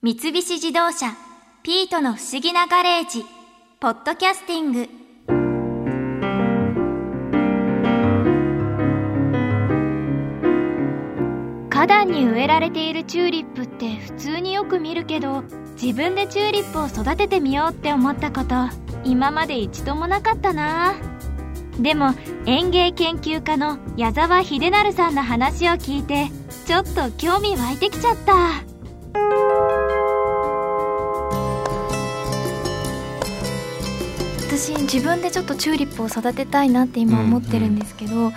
三菱自動車「ピートの不思議なガレージ」「ポッドキャスティング」花壇に植えられているチューリップって普通によく見るけど自分でチューリップを育ててみようって思ったこと今まで一度もなかったな。でも園芸研究家の矢沢秀成さんの話を聞いてちょっと興味湧いてきちゃった。私自分でちょっとチューリップを育てたいなって今思ってるんですけど、うんうん、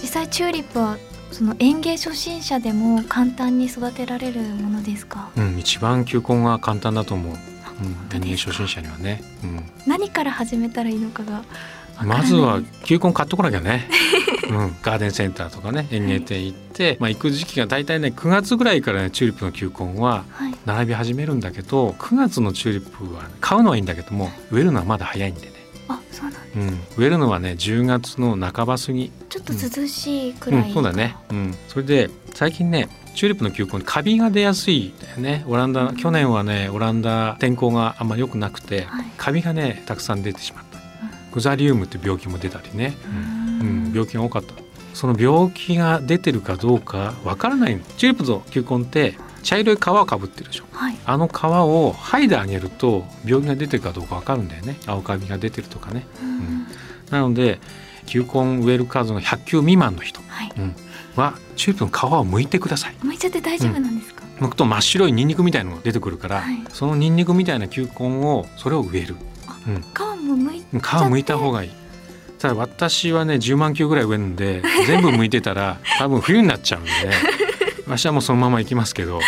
実際チューリップはその園芸初心者でも簡単に育てられるものですか、うん、一番球根が簡単だと思う、うん、園芸初心者にはね、うん、何から始めたらいいのかがまずは球根買っとかなきゃね。うん、ガーデンセンターとかね園芸店行って、はい、まあ、行く時期が大体ね9月ぐらいからねチューリップの球根は並び始めるんだけど、はい、9月のチューリップは買うのはいいんだけども植えるのはまだ早いんでそうなんうん、植えるのはね10月の半ば過ぎ。ちょっと涼しいくらい、うん、そうだね、うん、それで最近ねチューリップの球根にカビが出やすいんだよね。オランダ、うん、去年はねオランダ天候があんまり良くなくて、はい、カビがねたくさん出てしまった、グザリウムって病気も出たりね、うん病気が多かった。その病気が出てるかどうかわからないの。チューリップの球根って茶色い皮をかぶってるでしょ、はい、あの皮を剥いであげると病気が出てるかどうかわかるんだよね。青カビが出てるとかね、うん、なので球根植える数が100球未満の人、はい。うん、はチューリップの皮を剥いてください。剥いちゃって大丈夫なんですか、剥くと真っ白いニンニクみたいのが出てくるから、はい、そのニンニクみたいな球根をそれを植える、うん、皮も剥い皮剥いた方がいい。ただ私はね10万球ぐらい植えるんで全部剥いてたら多分冬になっちゃうんで私はもうそのままいきますけど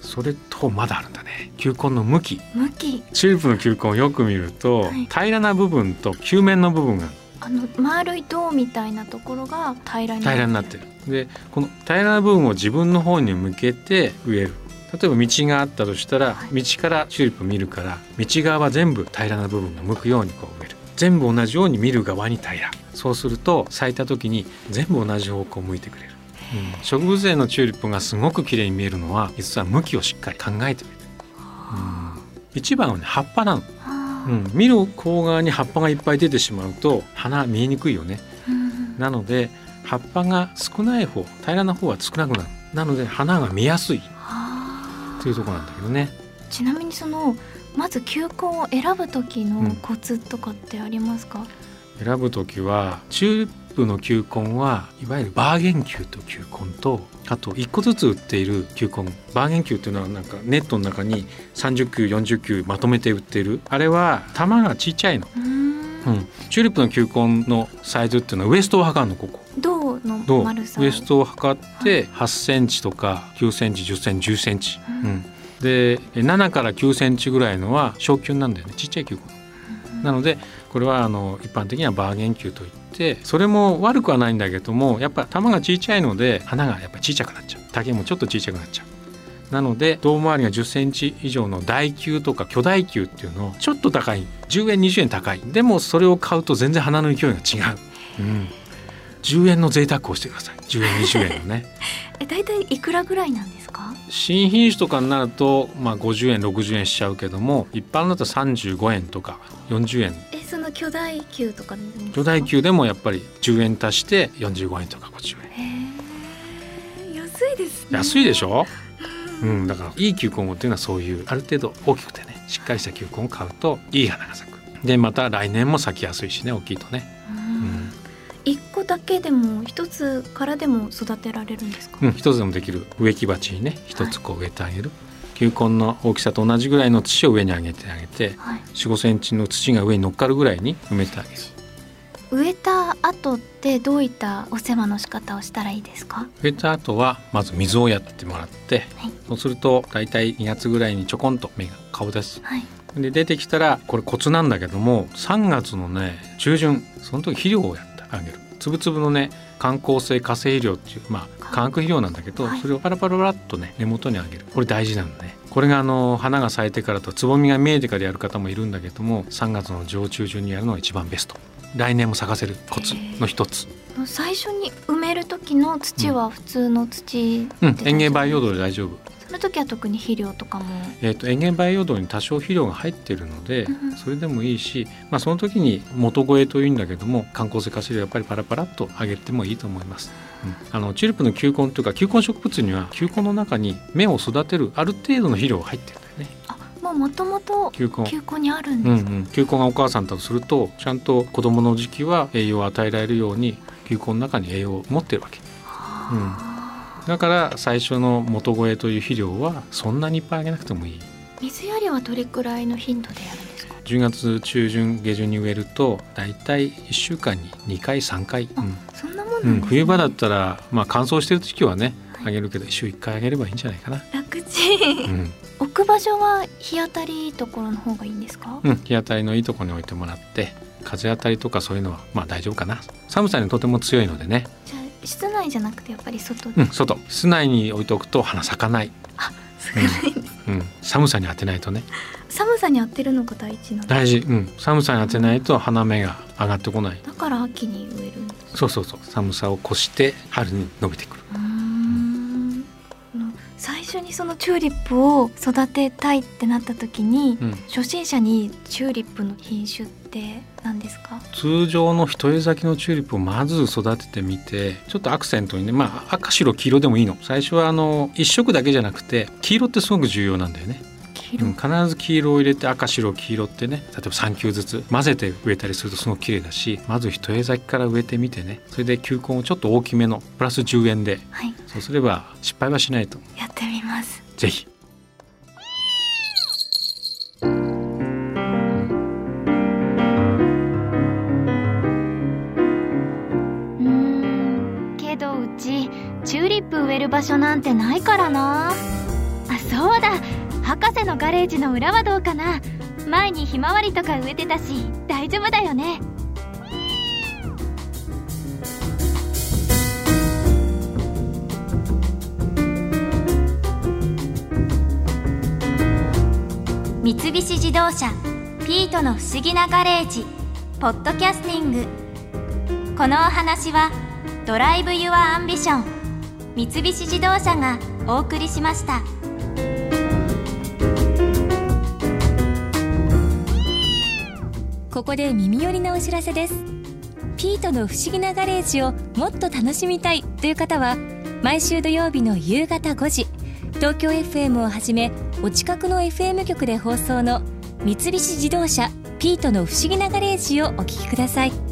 それとまだあるんだね。球根の向き。向き。チューリップの球根をよく見ると、はい、平らな部分と球面の部分があの丸い銅みたいなところが平らに平らになってる。でこの平らな部分を自分の方に向けて植える。例えば道があったとしたら、はい、道からチューリップを見るから道側は全部平らな部分が向くようにこう植える。全部同じように見る側に平ら。そうすると咲いた時に全部同じ方向を向いてくれる、うん、植物園のチューリップがすごく綺麗に見えるのは実は向きをしっかり考えてる、うん、一番はね葉っぱなの、うん、見る甲側に葉っぱがいっぱい出てしまうと花見えにくいよね、うん、なので葉っぱが少ない方平らな方は少なくなる。なので花が見やすい。というところなんだけどね。ちなみにそのまず球根を選ぶ時のコツとかってありますか、うん、選ぶ時はチューリップの球根はいわゆるバーゲン球と球根とあと1個ずつ売っている球根。バーゲン球っていうのはなんかネットの中に30球40球まとめて売ってる。あれは玉がちっちゃいの。うん、チューリップの球根のサイズっていうのはウエストを測るのここ。銅の丸さウエストを測って8センチとか9センチ10センチ10センチ、うん、で7から9センチぐらいのは小球なんだよね。ちっちゃい球根。なのでこれはあの一般的にはバーゲン球といってそれも悪くはないんだけどもやっぱ玉が小さいので花がやっぱ小さくなっちゃう竹もちょっと小さくなっちゃう。なので胴回りが10センチ以上の大球とか巨大球っていうのをちょっと高い10円20円高いでもそれを買うと全然花の勢いが違う。うん10円の贅沢をしてください。10円20円のね。え大体いくらぐらいなんです新品種とかになると、まあ、50円60円しちゃうけども一般だと35円とか40円。えその巨大球とか巨大球でもやっぱり10円足して45円とか50円。安いですね。安いでしょ？うん、だからいい球根っていうのはそういうある程度大きくてねしっかりした球根を買うといい花が咲く。でまた来年も咲きやすいしね大きいとね。一個だけでも一つからでも育てられるんですか？うん、一つでもできる植木鉢にね一つこう植えてあげる。はい、球根の大きさと同じぐらいの土を上に上げてあげて、はい、45センチの土が上に乗っかるぐらいに埋めてあげる。植えた後ってどういったお世話の仕方をしたらいいですか？植えた後はまず水をやってもらって、はい、そうすると大体2月ぐらいにちょこんと芽が顔出す、はい、で出てきたらこれコツなんだけども3月のね中旬その時肥料をやあげるつぶつぶのね観光性化成肥料っていうまあ化学肥料なんだけど、はい、それをパラパラパラっとね根元にあげる。これ大事なのね。これがあの花が咲いてからとつぼみが見えてからやる方もいるんだけども3月の上中旬にやるのが一番ベスト。来年も咲かせるコツの一つ。最初に埋める時の土は普通の土、うん、園芸培養土で大丈夫その時は特に肥料とかも？えー、と塩原培養土に多少肥料が入ってるので、うんそれでもいいし、まあ、その時に元肥というんだけども観光性化飼料やっぱりパラパラっとあげてもいいと思います。うん。あのチューリップの球根というか球根植物には球根の中に芽を育てるある程度の肥料が入ってるんだよね。あもともと球根。にあるんうんうですか、ん、球根がお母さんだとするとちゃんと子供の時期は栄養を与えられるように球根の中に栄養を持ってるわけ。はあだから最初の元肥という肥料はそんなにいっぱいあげなくてもいい。水やりはどれくらいの頻度でやるんですか？10月中旬下旬に植えるとだいたい1週間に2回3回、うん。そんなもんなんうん、冬場だったら、まあ、乾燥してる時期はねはいあげるけど週1回あげればいいんじゃないかな、楽ちうん。置く場所は日当たりいいところの方がいいんですか、うん、日当たりのいいところに置いてもらって風当たりとかそういうのはまあ大丈夫かな。寒さにとても強いのでね、じゃあ室内じゃなくてやっぱり外？で、うん、外。室内に置いておくと花咲かない、少ないです。うん、寒さに当てないとね。寒さに当てるのが大事なんだ。大事、うん、寒さに当てないと花芽が上がってこない。だから秋に植えるんですそうそうそう。寒さを越して春に伸びてくる。最初にそのチューリップを育てたいってなった時に、うん。初心者にチューリップの品種って何ですか？通常の一重咲きのチューリップをまず育ててみてちょっとアクセントにねまあ赤白黄色でもいいの。最初はあの一色だけじゃなくて黄色ってすごく重要なんだよね、うん、必ず黄色を入れて赤白黄色ってね例えば3球ずつ混ぜて植えたりするとすごく綺麗だしまず一重咲きから植えてみてね。それで球根をちょっと大きめのプラス10円で。はい。そうすれば失敗はしないと。やってみます。ぜひップ植える場所なんてないからな。あそうだ。博士のガレージの裏はどうかな。前にひまわりとか植えてたし大丈夫だよね。三菱自動車ピートの不思議なガレージポッドキャスティング。このお話は Drive your Ambition。三菱自動車がお送りしました。ここで耳寄りなお知らせですピートの不思議なガレージをもっと楽しみたいという方は毎週土曜日の夕方5時東京 FM をはじめお近くの FM 局で放送の三菱自動車ピートの不思議なガレージをお聞きください